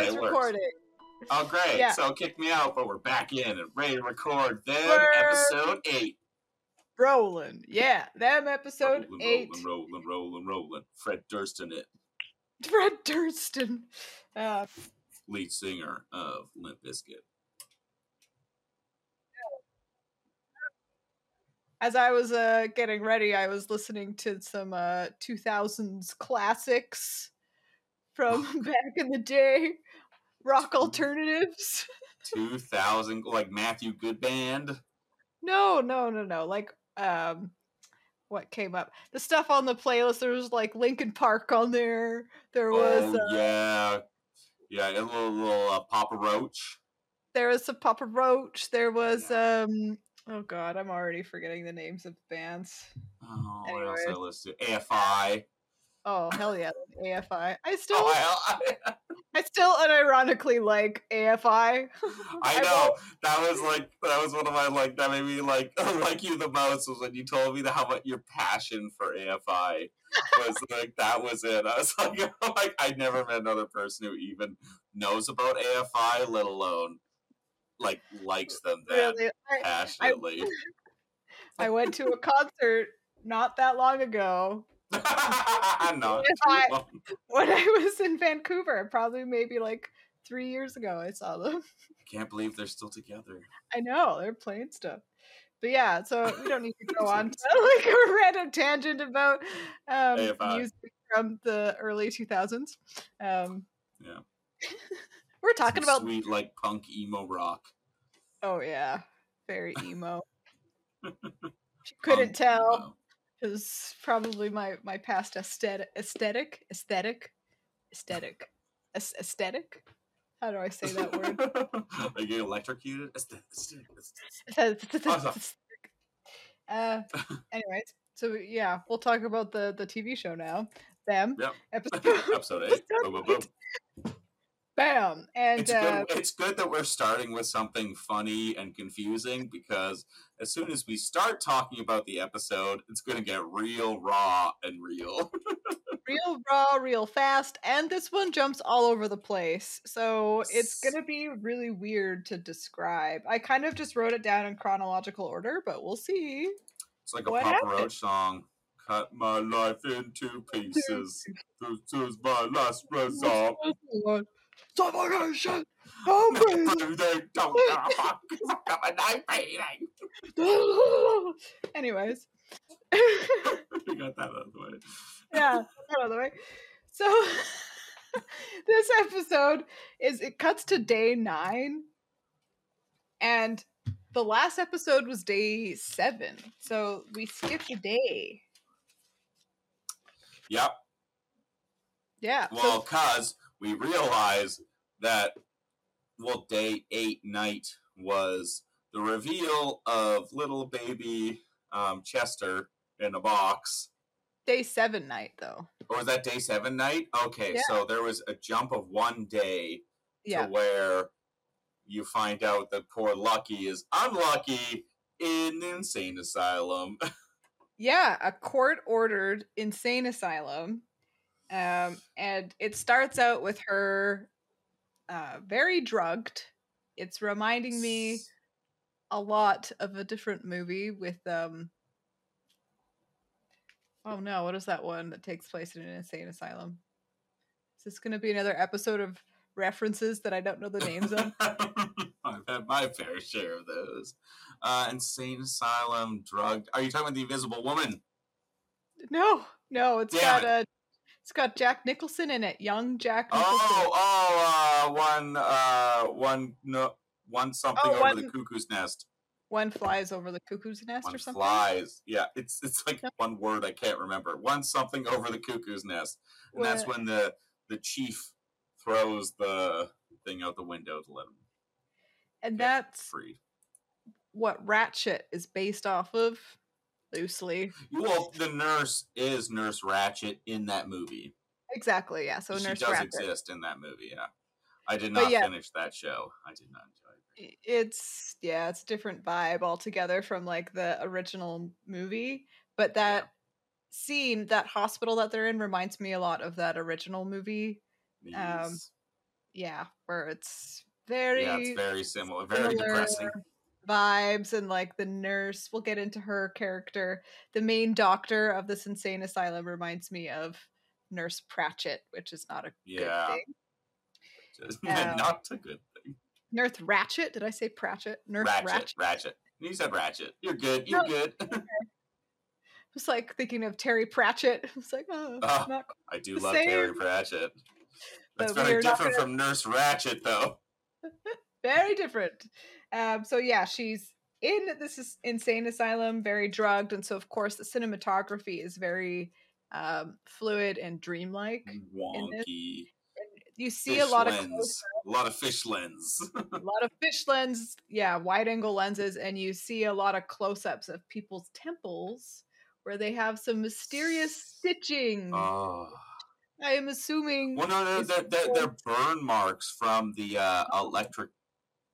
Okay, it's it works. recording. Oh, great. Yeah. So kick me out, but we're back in and ready to record then We're- episode eight. Rolling. Yeah, them episode rolling, eight. rolling, rolling, rolling, rolling. Fred Durst in it, Fred Durston. Uh, lead singer of Limp Bizkit. as I was uh, getting ready, I was listening to some uh, 2000s classics from back in the day, rock alternatives. 2000, like Matthew Good Band. No, no, no, no. Like, um, what came up? The stuff on the playlist. There was like Linkin Park on there. There was oh, uh, yeah. Yeah, a little, little uh, Papa Roach. there was some Papa Roach. There was um. Oh God, I'm already forgetting the names of the bands. Oh, what else I listen to? AFI. Oh hell yeah, AFI. I still, Oh, I, I still unironically like AFI. I know that was like that was one of my like that made me like like you the most was when you told me that how much your passion for AFI was like that was it. I was like, like I never met another person who even knows about AFI, let alone like likes them that Really, I, passionately. I went to a concert not that long ago AFI. long. when I was in Vancouver. Probably maybe like three years ago. I saw them. I can't believe they're still together. I know they're playing stuff. But yeah, so we don't need to go on to like a random tangent about um, AFI. music from the early 2000s. Um, Yeah. we're talking Some about sweet like punk emo rock. oh yeah, very emo. Couldn't Punk tell, emo. Is probably my my past aesthetic aesthetic aesthetic aesthetic Aes- aesthetic. How do I say that word? Are you electrocuted? Aesthetic. uh, anyways, so yeah, we'll talk about the the TV show now. Them Yep. episode, Episode eight. Boom, boom, boom. Bam, and It's uh, good. It's good that we're starting with something funny and confusing because as soon as we start talking about the episode, it's going to get real raw and real. real raw, real fast, and this one jumps all over the place. So it's gonna be really weird to describe. I kind of just wrote it down in chronological order, but we'll see. It's like a What Papa? Roach song. Cut my life into pieces. This is my last resort. Suffocation! Hungry! Breathing, don't give a fuck. Got my knife breathing. Anyways, We got that out of the way. yeah, out of the way. So this episode is it cuts to day nine, and the last episode was day seven, so we skipped a day. Yep. Yeah. Well, so cause we realize that well, day eight night was the reveal of little baby um, Chester in a box. day seven night though. Or was that day seven night? Okay, Yeah. so there was a jump of one day Yeah. to where you find out that poor Lucky is unlucky in the insane asylum. Yeah, a court ordered insane asylum. Um, and it starts out with her uh, very drugged. It's reminding me a lot of a different movie with um Oh no, what is that one that takes place in an insane asylum? Is this gonna be another episode of references that I don't know the names of? I've had my fair share of those. Uh, insane asylum, drugged. Are you talking about the Invisible Woman? No, no, it's Damn got uh it's got Jack Nicholson in it, young Jack Nicholson. Oh, oh, uh, one, uh, one, no, one something Oh, over the cuckoo's nest. One flies over the cuckoo's nest One or something. flies. Yeah, it's it's like one word I can't remember. One something over the cuckoo's nest, and that's when the the chief throws the thing out the window to let him and that's free. what Ratched is based off of, loosely. Well, the nurse is Nurse Ratched in that movie. Exactly, yeah. So she Nurse does Ratched. exist in that movie. Yeah, I did not yeah. finish that show. I did not enjoy it. It's yeah, it's a different vibe altogether from like the original movie. But that scene, that hospital that they're in, reminds me a lot of that original movie. Um, yeah, where it's very yeah, it's very similar, very similar depressing. Vibes and like the nurse we'll get into her character the main doctor of this insane asylum reminds me of nurse pratchett which is not a Yeah. good thing Just, Um, not a good thing. nurse ratched did i say pratchett nurse Ratched, ratched, ratched. You said ratched. You're good. You're No. good. just like thinking of terry pratchett it's like oh Ah, not I do love Terry same, Pratchett. That's but very different gonna- from Nurse Ratched, though. very different. Um, so yeah, she's in this is insane asylum, very drugged, and so of course the cinematography is very um, fluid and dreamlike. Wonky. You see Fish a lot of lens. close, a lot of fish lens. a lot of fish lens, yeah, wide angle lenses, and you see a lot of close ups of people's temples where they have some mysterious stitching. oh. I am assuming. Well, no, no, they're, they're, they're burn marks from the uh, electric.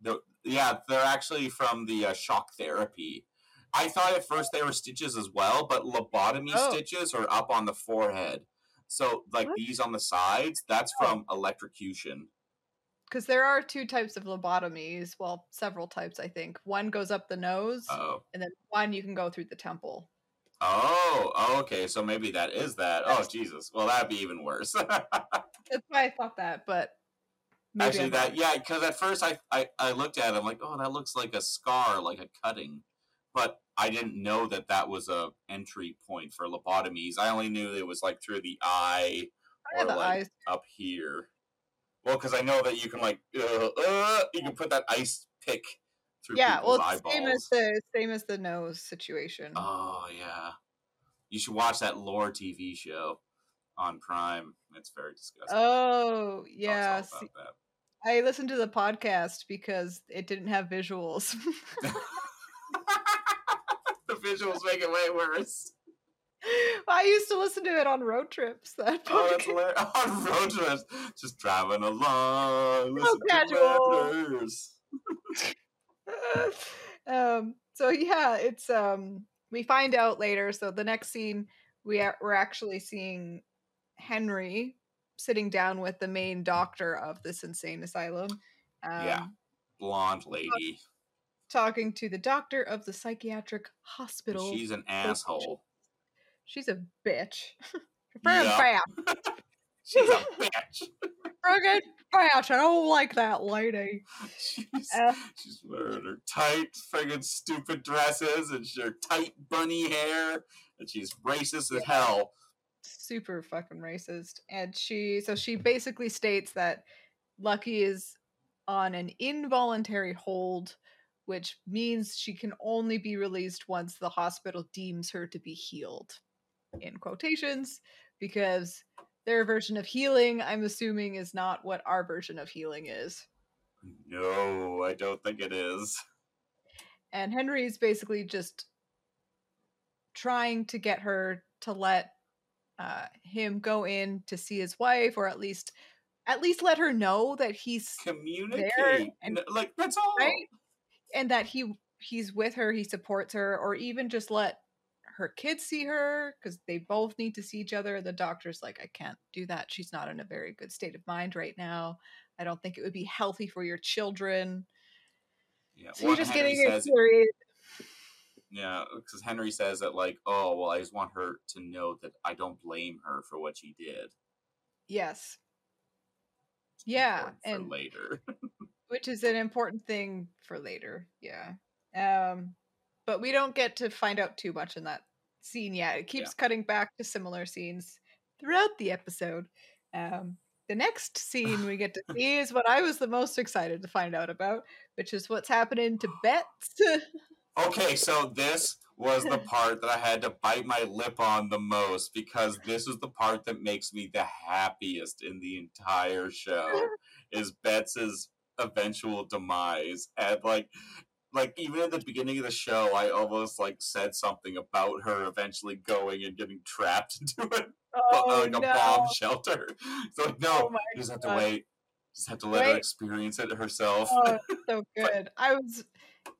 The, yeah, they're actually from the uh, shock therapy. I thought at first they were stitches as well, but lobotomy Oh. stitches are up on the forehead. So, like What? these on the sides, that's Oh. from electrocution. because there are two types of lobotomies. Well, several types, I think. One goes up the nose, Oh. and then one you can go through the temple. Oh, oh, okay. So maybe that is that. Oh, Jesus. Well, that'd be even worse. That's why I thought that, but maybe Actually, I'm that yeah, because at first I, I I looked at it, I'm like, oh, that looks like a scar, like a cutting, but I didn't know that that was a entry point for lobotomies. I only knew it was like through the eye or the like eyes. up here. Well, because I know that you can like uh, uh, you can put that ice pick through Yeah, well, people's it's eyeballs. same as the same as the nose situation. Oh yeah, you should watch that lore TV show on Prime. It's very disgusting. Oh, yeah. see-. I listened to the podcast because it didn't have visuals. the visuals make it way worse. I used to listen to it on road trips. That Oh, podcast. hilarious. On road trips, just driving along, listen casual. um so yeah it's um we find out later so the next scene we are we're actually seeing henry sitting down with the main doctor of this insane asylum um, Yeah. Blonde lady. talking to the doctor of the psychiatric hospital She's an asshole. she's a bitch very Yeah. She's a bitch. friggin' bitch i don't like that lady She's, Uh, she's wearing her tight, friggin' stupid dresses and her tight bunny hair, and she's racist as hell. Super fucking racist and she so she basically states that lucky is on an involuntary hold which means she can only be released once the hospital deems her to be healed in quotations because their version of healing i'm assuming is not what our version of healing is No, I don't think it is. and henry's basically just trying to get her to let uh, him go in to see his wife or at least at least let her know that he's Communicate. and- like, that's all. right and that he he's with her he supports her or even just let her kids see her because they both need to see each other the doctor's like i can't do that she's not in a very good state of mind right now i don't think it would be healthy for your children Yeah, so you're just Henry getting says, infuriated Yeah, because Henry says that like, oh well, I just want her to know that I don't blame her for what she did. yes. Yeah, and- later. which is an important thing for later yeah. Um but we don't get to find out too much in that scene yet. It keeps cutting back to similar scenes throughout the episode. Um the next scene we get to see is what i was the most excited to find out about which is what's happening to bets okay, so this was the part that I had to bite my lip on the most because this is the part that makes me the happiest in the entire show is Betts's eventual demise and like like even at the beginning of the show I almost like said something about her eventually going and getting trapped into bu- oh like a bomb shelter. So like, no, Oh you just have to wait. Just have to let her experience it herself. oh so good i was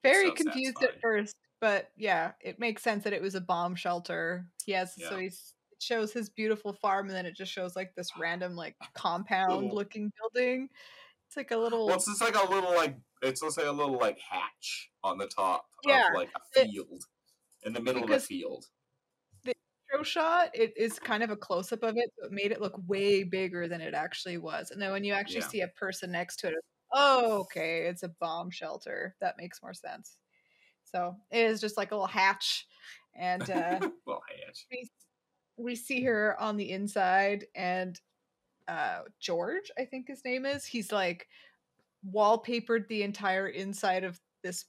very so confused satisfying. at first but yeah it makes sense that it was a bomb shelter yes so Yeah. he's it shows his beautiful farm and then it just shows like this random like ah, compound looking building It's like a little. Well, it's just like a little like it's just like a little like hatch on the top Yeah, of like a it- field in the middle of a field. The intro shot, it is kind of a close up of it, so it made it look way bigger than it actually was. And then when you actually Yeah. see a person next to it, oh, okay, it's a bomb shelter. That makes more sense. So it is just like a little hatch, and uh, well, hatch. we we see her on the inside, and uh, George, I think his name is, he's like wallpapered the entire inside of this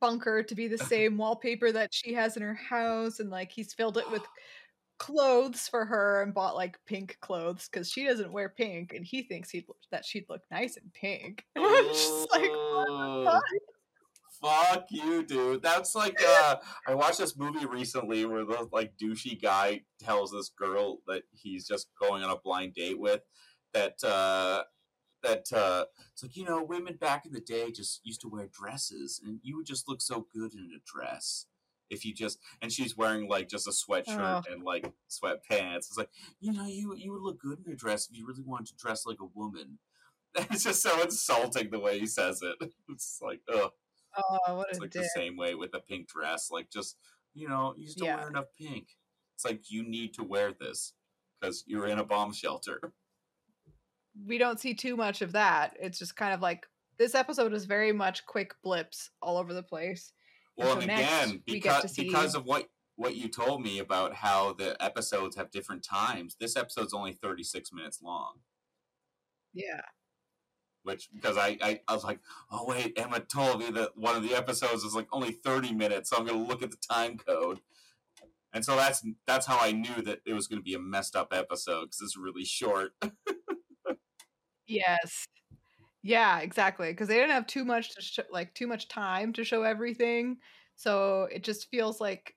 bunker to be the same wallpaper that she has in her house and like he's filled it with clothes for her and bought like pink clothes because she doesn't wear pink and he thinks he'd that she'd look nice in pink I'm just like Oh, Fuck you, dude. That's like uh I watched this movie recently where the like douchey guy tells this girl that he's just going on a blind date with that uh that uh it's like, you know, women back in the day just used to wear dresses and you would just look so good in a dress. If you just and she's wearing like just a sweatshirt oh. and like sweatpants. It's like, you know, you you would look good in a dress if you really wanted to dress like a woman. It's just so insulting the way he says it. It's like, ugh. oh what It's like dick the same way with a pink dress. Like, just you know, you still Yeah. wear enough pink. It's like you need to wear this because you're in a bomb shelter. we don't see too much of that it's just kind of like this episode is very much quick blips all over the place Well, and again, because because of what what you told me about how the episodes have different times, this episode's only 36 minutes long. yeah Which because I, I I was like, oh wait, Emma told me that one of the episodes is like only 30 minutes, so I'm gonna look at the time code. And so that's that's how I knew that it was going to be a messed up episode because it's really short. Yes. Yeah, exactly. Because they didn't have too much to show, like too much time to show everything, so it just feels like,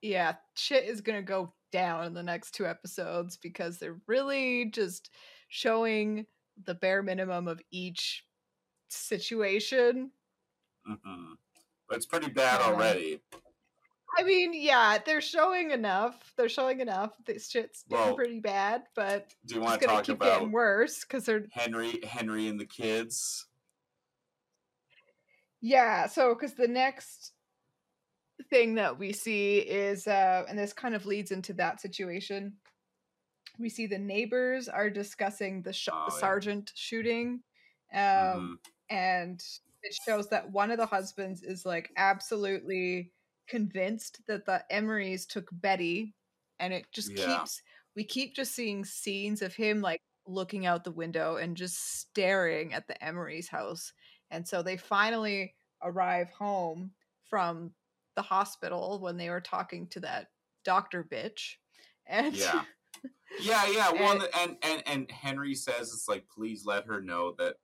yeah, shit is gonna go down in the next two episodes because they're really just showing the bare minimum of each situation. hmm But it's pretty bad Yeah. already. I mean, yeah, they're showing enough. They're showing enough. This shit's Well, pretty bad, but Do you it's want to talk keep about getting worse because they're Henry, Henry and the kids? Yeah, so because the next thing that we see is, uh, and this kind of leads into that situation, we see the neighbors are discussing the, sh- Oh, the yeah. sergeant shooting, um, Mhm. and it shows that one of the husbands is like absolutely convinced that the Emorys took Betty, and it just Yeah. keeps we keep just seeing scenes of him like looking out the window and just staring at the Emory's house. And so they finally arrive home from the hospital when they were talking to that doctor bitch. And Yeah. Yeah, yeah. Well, And- and, and and Henry says it's like, please let her know that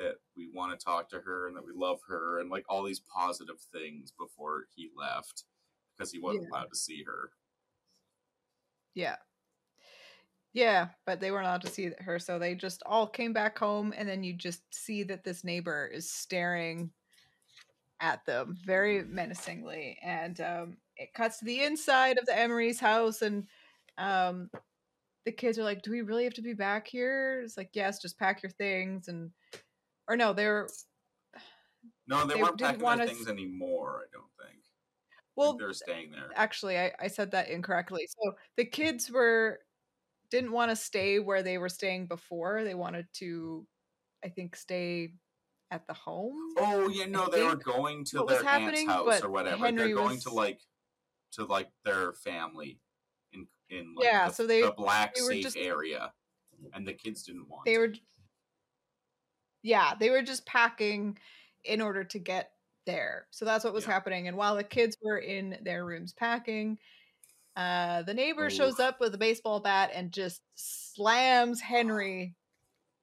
that we want to talk to her and that we love her and like all these positive things before he left because he wasn't allowed to see her. yeah. Yeah, but they weren't allowed to see her, so they just all came back home, and then you just see that this neighbor is staring at them very menacingly, and um, it cuts to the inside of the Emory's house, and um, the kids are like, "Do we really have to be back here?" It's like, "Yes, just pack your things," and or no, they're No, they, They weren't packing their things anymore. I don't think. Well, they're staying there. actually I, I said that incorrectly so the kids were didn't want to stay where they were staying before they wanted to i think stay at the home Oh yeah, no, they were going to their aunt's house or whatever. Henry They're going to like to like their family in in like, Yeah, the, so they- the black they safe just- area, and the kids didn't want. they to. were yeah they were just packing in order to get there so that's what was Yeah. happening and while the kids were in their rooms packing uh the neighbor shows up with a baseball bat and just slams henry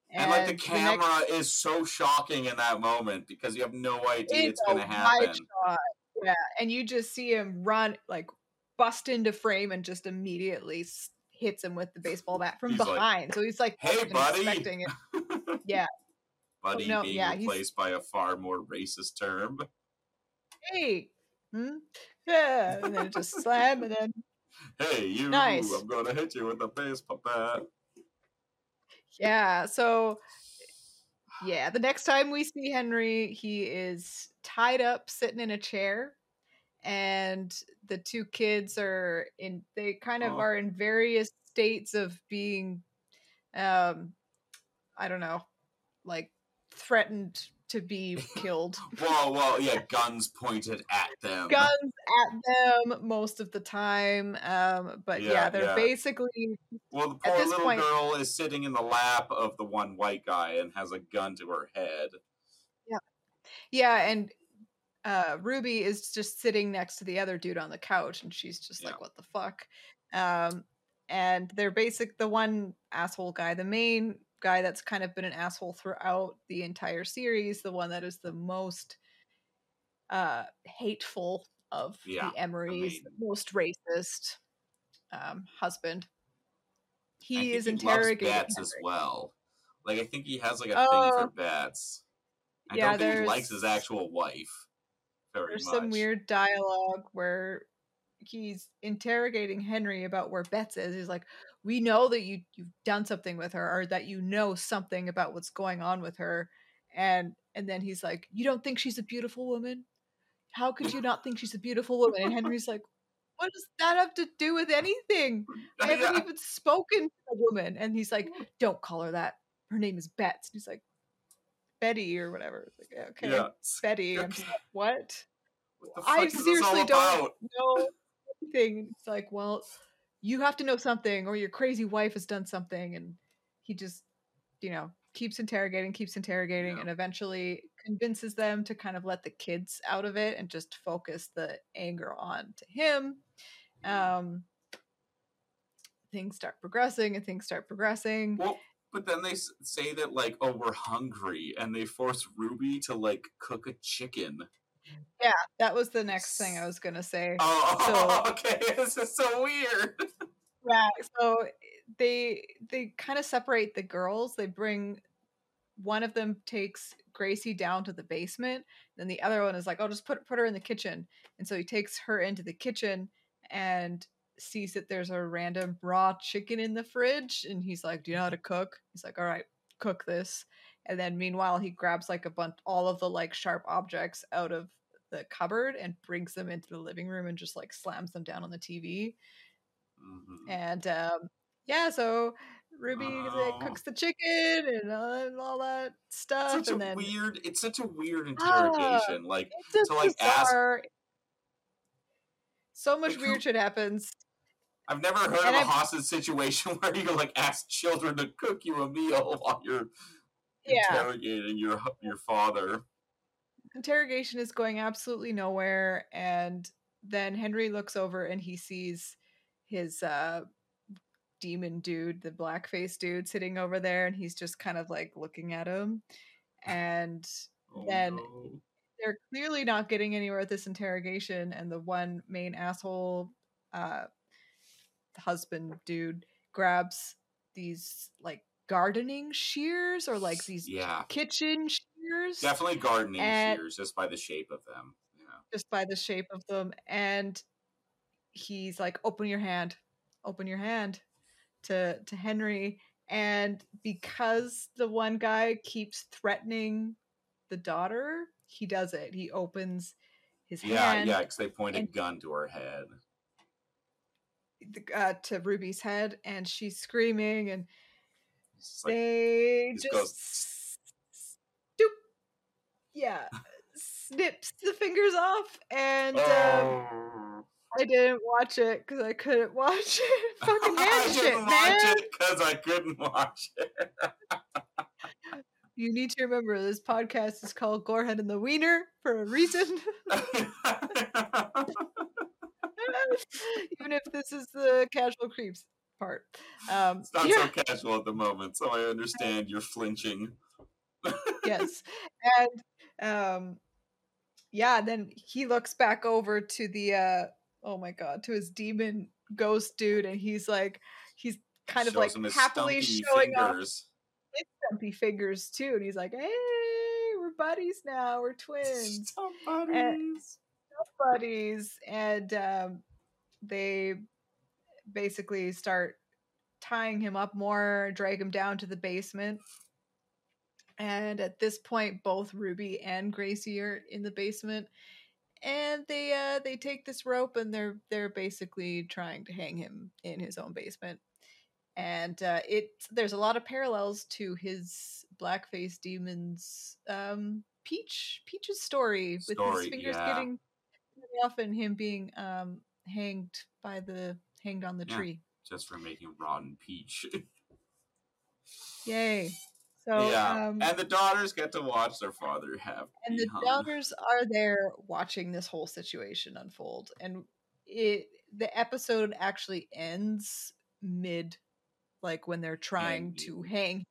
And, like the next- camera is so shocking in that moment because you have no idea it's, a gonna happen. shot. Yeah, and you just see him run, like bust into frame, and just immediately hits him with the baseball bat from He's like, behind. so he's like, "Hey, buddy." expecting it. Yeah. Buddy no, being yeah, he's- replaced by a far more racist term. Hey, hmm? yeah, and then just slam, and then Hey, you! Nice. I'm gonna hit you with a baseball bat. yeah. So yeah, the next time we see Henry, he is tied up, sitting in a chair, and the two kids are in. They kind of Oh. are in various states of being, um, I don't know, like threatened to be killed. Whoa, whoa, yeah, guns pointed at them. Guns at them most of the time, um, but yeah, Yeah, they're yeah. basically Well, the At poor this little point- girl is sitting in the lap of the one white guy and has a gun to her head. Yeah, yeah, and uh Ruby is just sitting next to the other dude on the couch and she's just Yeah. like what the fuck. Um and they're basic the one asshole guy, the main guy that's kind of been an asshole throughout the entire series, the one that is the most uh hateful of Yeah, the Emorys, main- most racist um husband. He is he interrogating bats as well. Like I think he has like a thing Oh. for bats. I Yeah, don't think he likes his actual wife very There's much. some weird dialogue where he's interrogating Henry about where Bets is. He's like, "We know that you you've done something with her, or that you know something about what's going on with her," and and then he's like, "You don't think she's a beautiful woman? How could you not think she's a beautiful woman?" And Henry's like, "What does that have to do with anything? I haven't Yeah. even spoken to the woman." And he's like, "Don't call her that. Her name is Bets." And he's like, "Betty or whatever." It's like, "Okay, Yeah. Betty." I'm just like, "What?" What I seriously don't know anything. It's like, well, you have to know something, or your crazy wife has done something, and he just, you know, keeps interrogating, keeps interrogating, Yeah. and eventually convinces them to kind of let the kids out of it and just focus the anger on to him. Um, things start progressing, and things start progressing. Well, but then they say that like, oh, we're hungry, and they force Ruby to like cook a chicken. Yeah, that was the next thing I was gonna say. Oh, So- okay. This is so weird. Yeah, so eh, they they kind of separate the girls. They bring one of them takes Gracie down to the basement, then the other one is like, "Oh, just put put her in the kitchen." And so he takes her into the kitchen and sees that there's a random raw chicken in the fridge, and he's like, "Do you know how to cook?" He's like, "All right, cook this." And then meanwhile, he grabs like a bunch all of the like sharp objects out of the cupboard and brings them into the living room and just like slams them down on the TV. Mhm. And um, yeah, so Ruby like, Oh. cooks the chicken and, uh, and all that stuff, Such a and then weird. It's such a weird Ah, interrogation. like, it's just to, like, ask- So much Like, weird who- shit happens. I've never heard of And a I've- hostage situation where you go like ask children to cook you a meal while you're Yeah. interrogating your your father. Interrogation is going absolutely nowhere, and then Henry looks over and he sees his uh demon dude, the blackface dude, sitting over there, and he's just kind of like looking at him. And Oh, Then- no. they're clearly not getting anywhere with this interrogation and the one main asshole uh husband dude grabs these like gardening shears or like these yeah, kitchen shears definitely gardening And- shears just by the shape of them. Yeah. just by the shape of them and he's like open your hand open your hand to to henry and because the one guy keeps threatening the daughter he does it he opens his Yeah, hand yeah, yeah, because they point a gun to her head. uh, to ruby's head and she's screaming and It's like, they just just goes- stoop yeah snips the fingers off and um, oh. I didn't watch it because I couldn't watch it. Fucking man I didn't man. watch it because I couldn't watch it. You need to remember this podcast is called Gorehead and the Wiener for a reason. Even if this is the casual creeps part. Um, it's not yeah, so casual at the moment, so I understand you're flinching. yes. And um, yeah, then he looks back over to the uh, oh my god, to his demon ghost dude, and he's like, he's kind of like happily showing off his stumpy fingers too, and he's like, "Hey, we're buddies now. We're twins, Somebody's. buddies." And um, they basically start tying him up more, drag him down to the basement, And at this point, both Ruby and Gracie are in the basement, and they uh, they take this rope and they're they're basically trying to hang him in his own basement. And uh, it there's a lot of parallels to his blackface demons um, Peach Peach's story, with his fingers yeah. getting off and him being um, hanged by the hanged on the Yeah. tree. just for making rotten peach. Yay! So yeah, um, and the daughters get to watch their father have and the hung. daughters are there watching this whole situation unfold and it the episode actually ends mid like when they're trying to Hanging. hang him.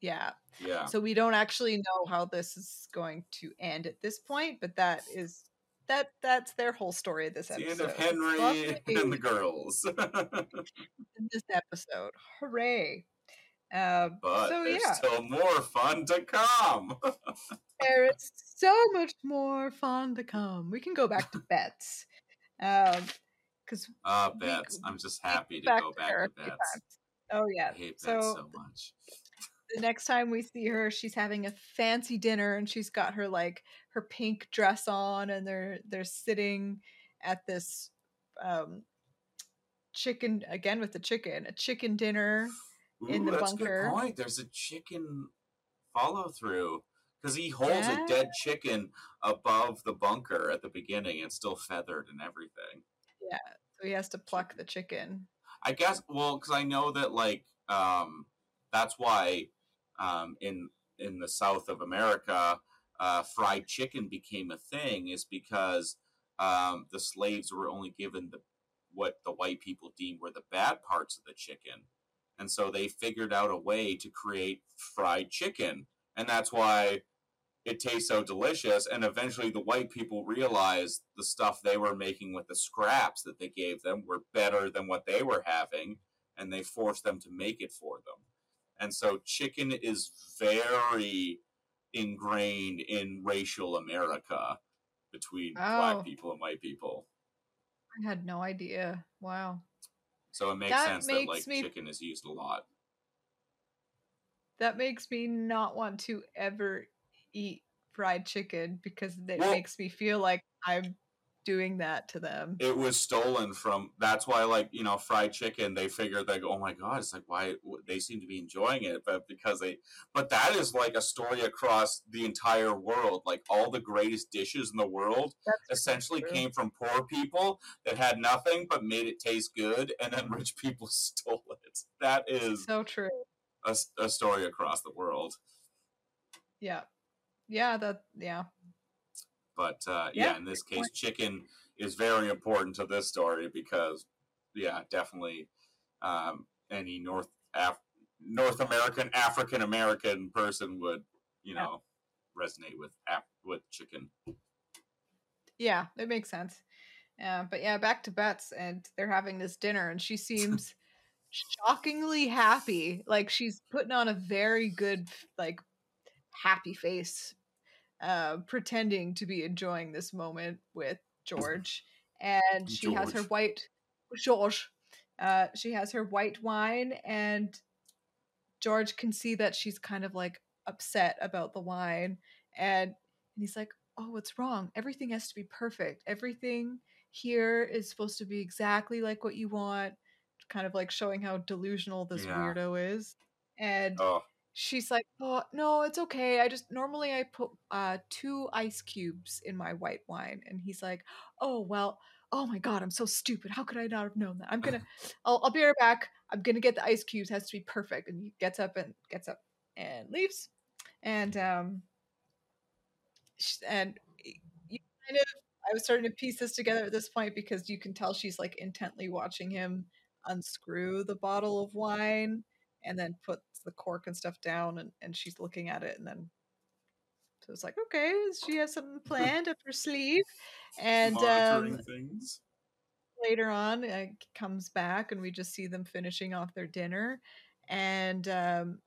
yeah Yeah, so we don't actually know how this is going to end at this point but that is that that's their whole story of this it's the episode end of Henry lovely and the girls. in this episode hooray uh, but so there's yeah still more fun to come. there is so much more fun to come we can go back to bets um because Uh, We- bets. I'm just happy to go to back her to bets. Oh yeah. I hate so bets so much. The next time we see her, she's having a fancy dinner and she's got her like her pink dress on and they're they're sitting at this um chicken again with the chicken, a chicken dinner. in the that's bunker. good point. There's a chicken follow through because he holds Yeah. a dead chicken above the bunker at the beginning and still feathered and everything. Yeah, so he has to pluck the chicken. I guess well, because I know that like um, that's why um, in in the South of America, uh, fried chicken became a thing is because um, the slaves were only given the what the white people deemed were the bad parts of the chicken, and so they figured out a way to create fried chicken, and that's why it tastes so delicious. And eventually, the white people realized the stuff they were making with the scraps that they gave them were better than what they were having, and they forced them to make it for them. And so, chicken is very ingrained in racial America between Oh. black people and white people. I had no idea. Wow. So it makes That sense that like me- chicken is used a lot. That makes me not want to ever eat fried chicken because it Well- makes me feel like I'm doing that to them. it was stolen from that's why like you know fried chicken they figured like oh my god it's like why they seem to be enjoying it but because they but that is like a story across the entire world like all the greatest dishes in the world That's essentially true. came from poor people that had nothing but made it taste good and then rich people stole it that is so true. A story across the world Yeah. Yeah, that yeah. But uh, Yeah, yeah, in this case, chicken is very important to this story because, yeah, definitely um, any North Af- North American African American person would, you Yeah. know, resonate with Af- with chicken. Yeah, it makes sense. Uh, but yeah, back to Bets, and they're having this dinner, and she seems shockingly happy. Like she's putting on a very good, like, happy face, uh, pretending to be enjoying this moment with George. And she has her white George. Uh, she has her white wine, and George can see that she's kind of like upset about the wine, and and he's like, "Oh, what's wrong? Everything has to be perfect. Everything here is supposed to be exactly like what you want." Kind of like showing how delusional this Yeah. weirdo is, and Oh, she's like, "Oh no, it's okay. I just normally I put uh, two ice cubes in my white wine," and he's like, "Oh well." Oh my god, I'm so stupid. How could I not have known that? I'm gonna, I'll, I'll be right back. I'm gonna get the ice cubes. Has to be perfect. And he gets up and gets up and leaves. And um, and you kind of, I was starting to piece this together at this point because you can tell she's like intently watching him unscrew the bottle of wine and then puts the cork and stuff down and, and she's looking at it and then so it's like okay she has something planned up her sleeve and um, things. later on uh, comes back and we just see them finishing off their dinner and um,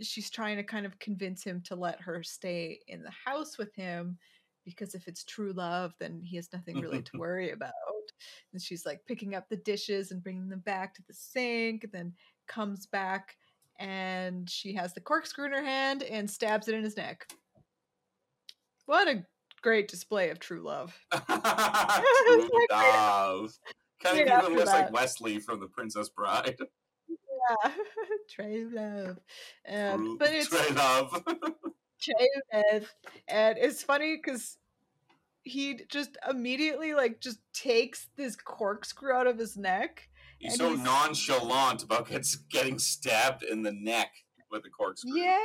she's trying to kind of convince him to let her stay in the house with him because if it's true love then he has nothing really to worry about and she's like picking up the dishes and bringing them back to the sink and then comes back and she has the corkscrew in her hand and stabs it in his neck. What a great display of true love. True It's like right- love. Kind of even looks like. Westley from The Princess Bride. Yeah, true love. Um, True- but it's True love. true love, and it's funny because he just immediately like just takes this corkscrew out of his neck. He's And so he's- nonchalant about gets, getting stabbed in the neck with a corkscrew. Yeah,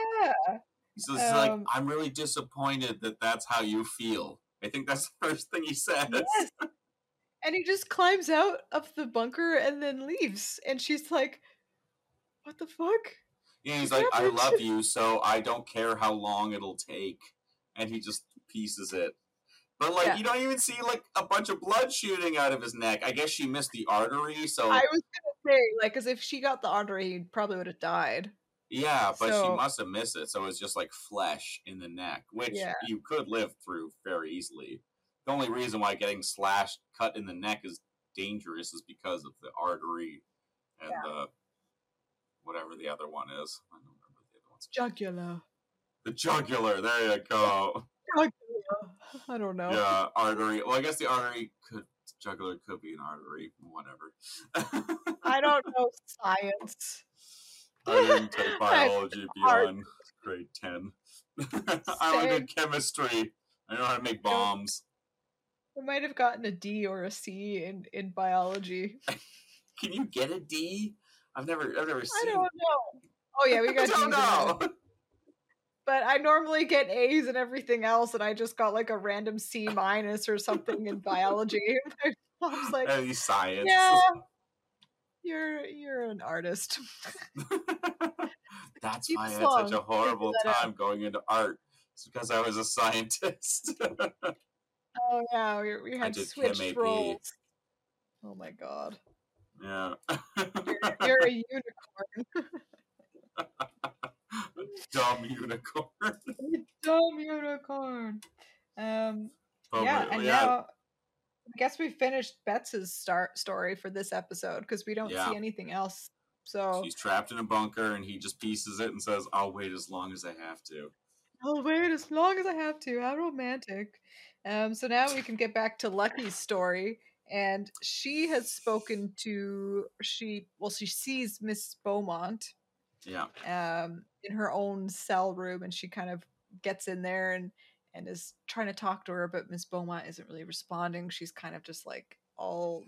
He's just like, Um, I'm really disappointed that that's how you feel. I think that's the first thing he says. yes. And he just climbs out of the bunker and then leaves, and she's like, "What the fuck?" Yeah, he's What like, I love you, so I don't care how long it'll take. And he just pieces it. But like Yeah. you don't even see like a bunch of blood shooting out of his neck. I guess she missed the artery, so I was gonna say, like, because if she got the artery, he probably would have died. yeah, but she must have missed it. So it's just like flesh in the neck, which Yeah. you could live through very easily. The only reason why getting slashed, cut in the neck is dangerous is because of the artery and the whatever the other one is. I don't remember the other one's. Jugular. The jugular. There you go. Jugular. I don't know. Yeah, artery. Well, I guess the artery could jugular could be an artery. Whatever. I don't know science. I didn't take biology beyond grade ten. I only did chemistry. I know how to make bombs. I might have gotten a D or a C in, in biology. Can you get a D? I've never, I've never seen. I seen. don't know. Oh yeah, we got D's don't know. But I normally get A's and everything else, and I just got like a random C minus or something in biology. My mom's like, oh, Any science? "Yeah, you're you're an artist." That's Keep why I had such a horrible that out. time going into art. It's because I was a scientist. Oh yeah, we, we had did switched roles. Oh my god, yeah. you're, you're a unicorn. Dumb unicorn. Dumb unicorn. Um, But yeah, and yeah, now I guess we finished Betts's start story for this episode because we don't Yeah. see anything else. So she's trapped in a bunker and he just pieces it and says, I'll wait as long as I have to. I'll wait as long as I have to. How romantic. Um, so now we can get back to Lucky's story. And she has spoken to she well, she sees Miss Beaumont Yeah. um in her own cell room and she kind of gets in there and and is trying to talk to her, but Miss Beaumont isn't really responding. She's kind of just like all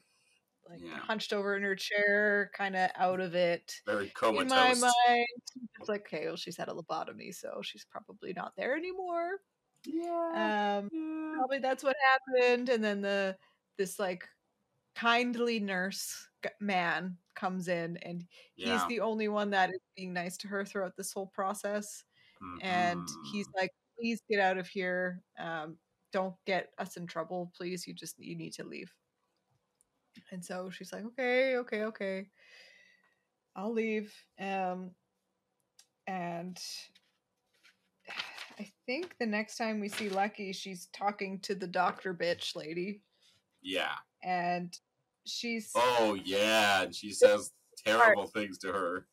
like Yeah. hunched over in her chair, kind of out of it. Very comatose In my mind, it's like, okay, well, she's had a lobotomy, so she's probably not there anymore. Yeah. Um, yeah. probably that's what happened. And then the this like kindly nurse man comes in, and he's Yeah. the only one that is being nice to her throughout this whole process. And he's Mhm. like, "Please get out of here. Um, don't get us in trouble, please. You just you need to leave." And so she's like, "Okay, okay, okay. I'll leave." Um, and I think the next time we see Lucky, she's talking to the doctor bitch lady, Yeah. and she's Oh, yeah. And she says terrible things to her.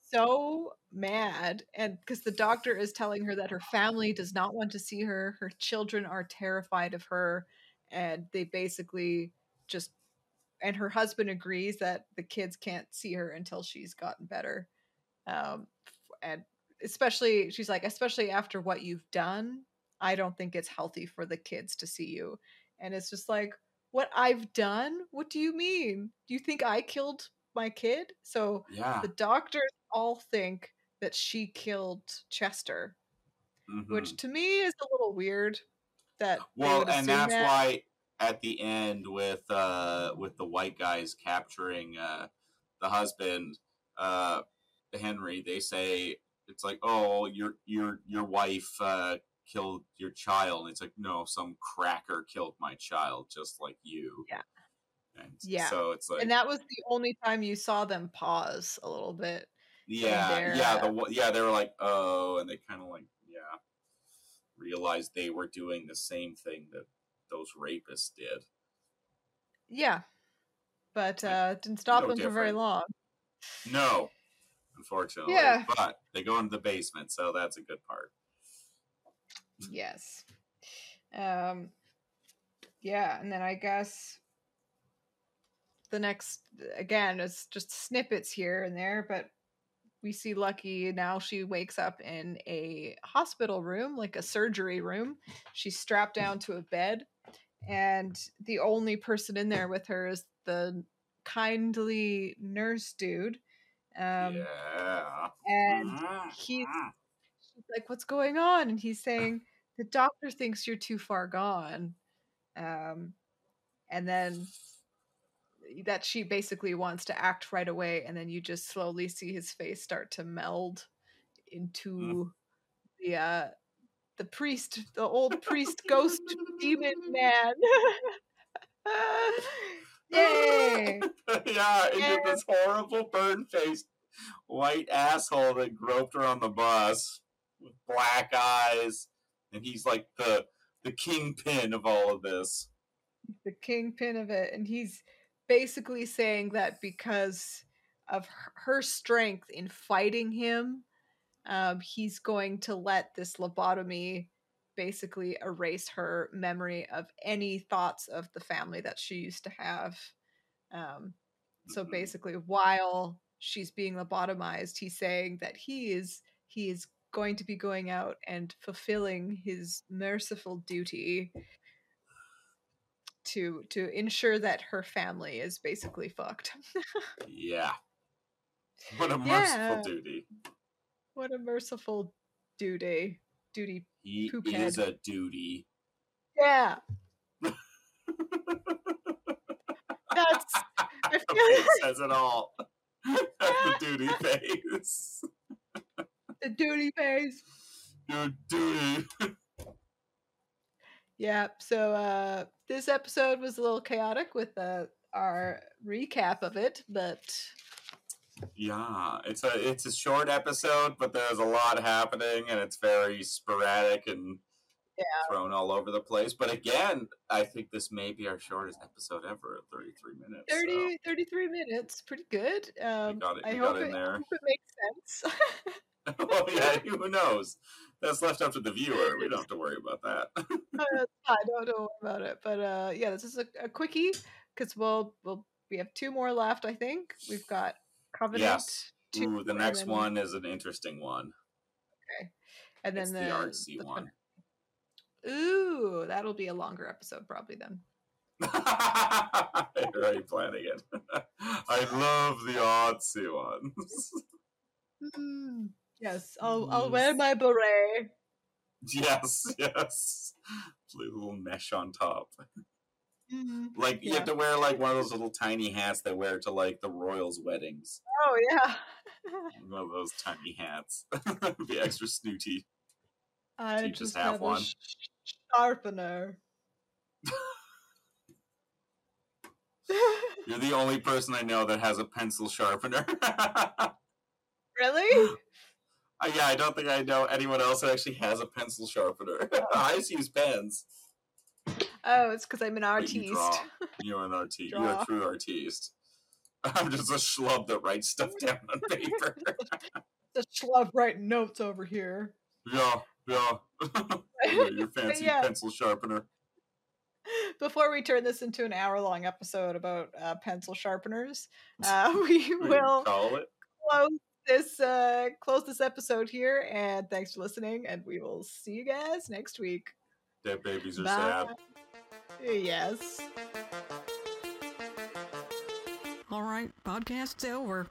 so mad and because the doctor is telling her that her family does not want to see her her children are terrified of her and they basically just and her husband agrees that the kids can't see her until she's gotten better um and especially she's like especially after what you've done i don't think it's healthy for the kids to see you and it's just like what i've done what do you mean do you think i killed my kid so Yeah. the doctors all think that she killed Chester, Mhm. which to me is a little weird. That well and that's that. why at the end with uh with the white guys capturing uh the husband uh henry they say it's like oh your your your wife uh killed your child and it's like no some cracker killed my child just like you Yeah. and Yeah. so it's like and that was the only time you saw them pause a little bit. yeah yeah uh, the yeah they were like oh and they kind of like yeah realized they were doing the same thing that those rapists did Yeah, but uh, it didn't stop no them for very long. No, unfortunately. Yeah. But they go into the basement, so that's a good part. Yes. Um yeah, and then I guess the next again it's just snippets here and there, but we see Lucky now she wakes up in a hospital room, like a surgery room. She's strapped down to a bed and the only person in there with her is the kindly nurse dude. Um yeah. and he's she's like, "What's going on?" And he's saying, "The doctor thinks you're too far gone." Um, and then that she basically wants to act right away, and then you just slowly see his face start to meld into the uh, the priest, the old priest ghost demon man. Yay! yeah, into Yeah. this horrible burn faced white asshole that groped her on the bus with black eyes. And he's like the the kingpin of all of this. the kingpin of it and he's basically saying that because of her- strength in fighting him um, he's going to let this lobotomy basically erase her memory of any thoughts of the family that she used to have um, so Mhm. basically while she's being lobotomized he's saying that he is he is going to be going out and fulfilling his merciful duty to to ensure that her family is basically fucked. Yeah. What a merciful Yeah. duty. what a merciful duty. Duty. He Poop is a duty. Yeah. That's I feel says it all. That's the duty face. The duty phase. Your duty. Yeah. So uh this episode was a little chaotic with uh our recap of it, but Yeah, it's a it's a short episode, but there's a lot happening, and it's very sporadic and Yeah. thrown all over the place. But again, I think this may be our shortest episode ever at 33 minutes. so 33 minutes, pretty good. Um, got it- I we hope got in there. hope it makes sense. oh yeah, who knows? That's left up to the viewer. We don't have to worry about that. uh, I don't know about it, but uh, yeah, this is a, a quickie because we'll we'll we have two more left. I think we've got Covenant. yes. two, Ooh, the next then- one is an interesting one. Okay, and then it's the, the artsy the one. Ooh, that'll be a longer episode probably then. You're already planning it. I love the artsy ones. Mm, yes, I'll I'll wear my beret. yes, yes. Blue little mesh on top. Mhm. Like you have to wear like one of those little tiny hats they wear to like the royals' weddings. Oh yeah. One of those tiny hats. Be extra snooty. I you just, just have, have one? sh- sharpener. You're the only person I know that has a pencil sharpener. really? Uh, yeah, I don't think I know anyone else that actually has a pencil sharpener. I just use pens. Oh, it's because I'm an But you artiste. You're an artiste. You're a true artiste. I'm just a schlub that writes stuff down on paper. The schlub writing notes over here. yeah, yeah. Yeah, Your fancy yeah. pencil sharpener. Before we turn this into an hour-long episode about uh, pencil sharpeners, uh, we We will call it. close this uh, close this episode here. And thanks for listening. And we will see you guys next week. Dead babies are Bye. sad. Yes. All right, podcast's over.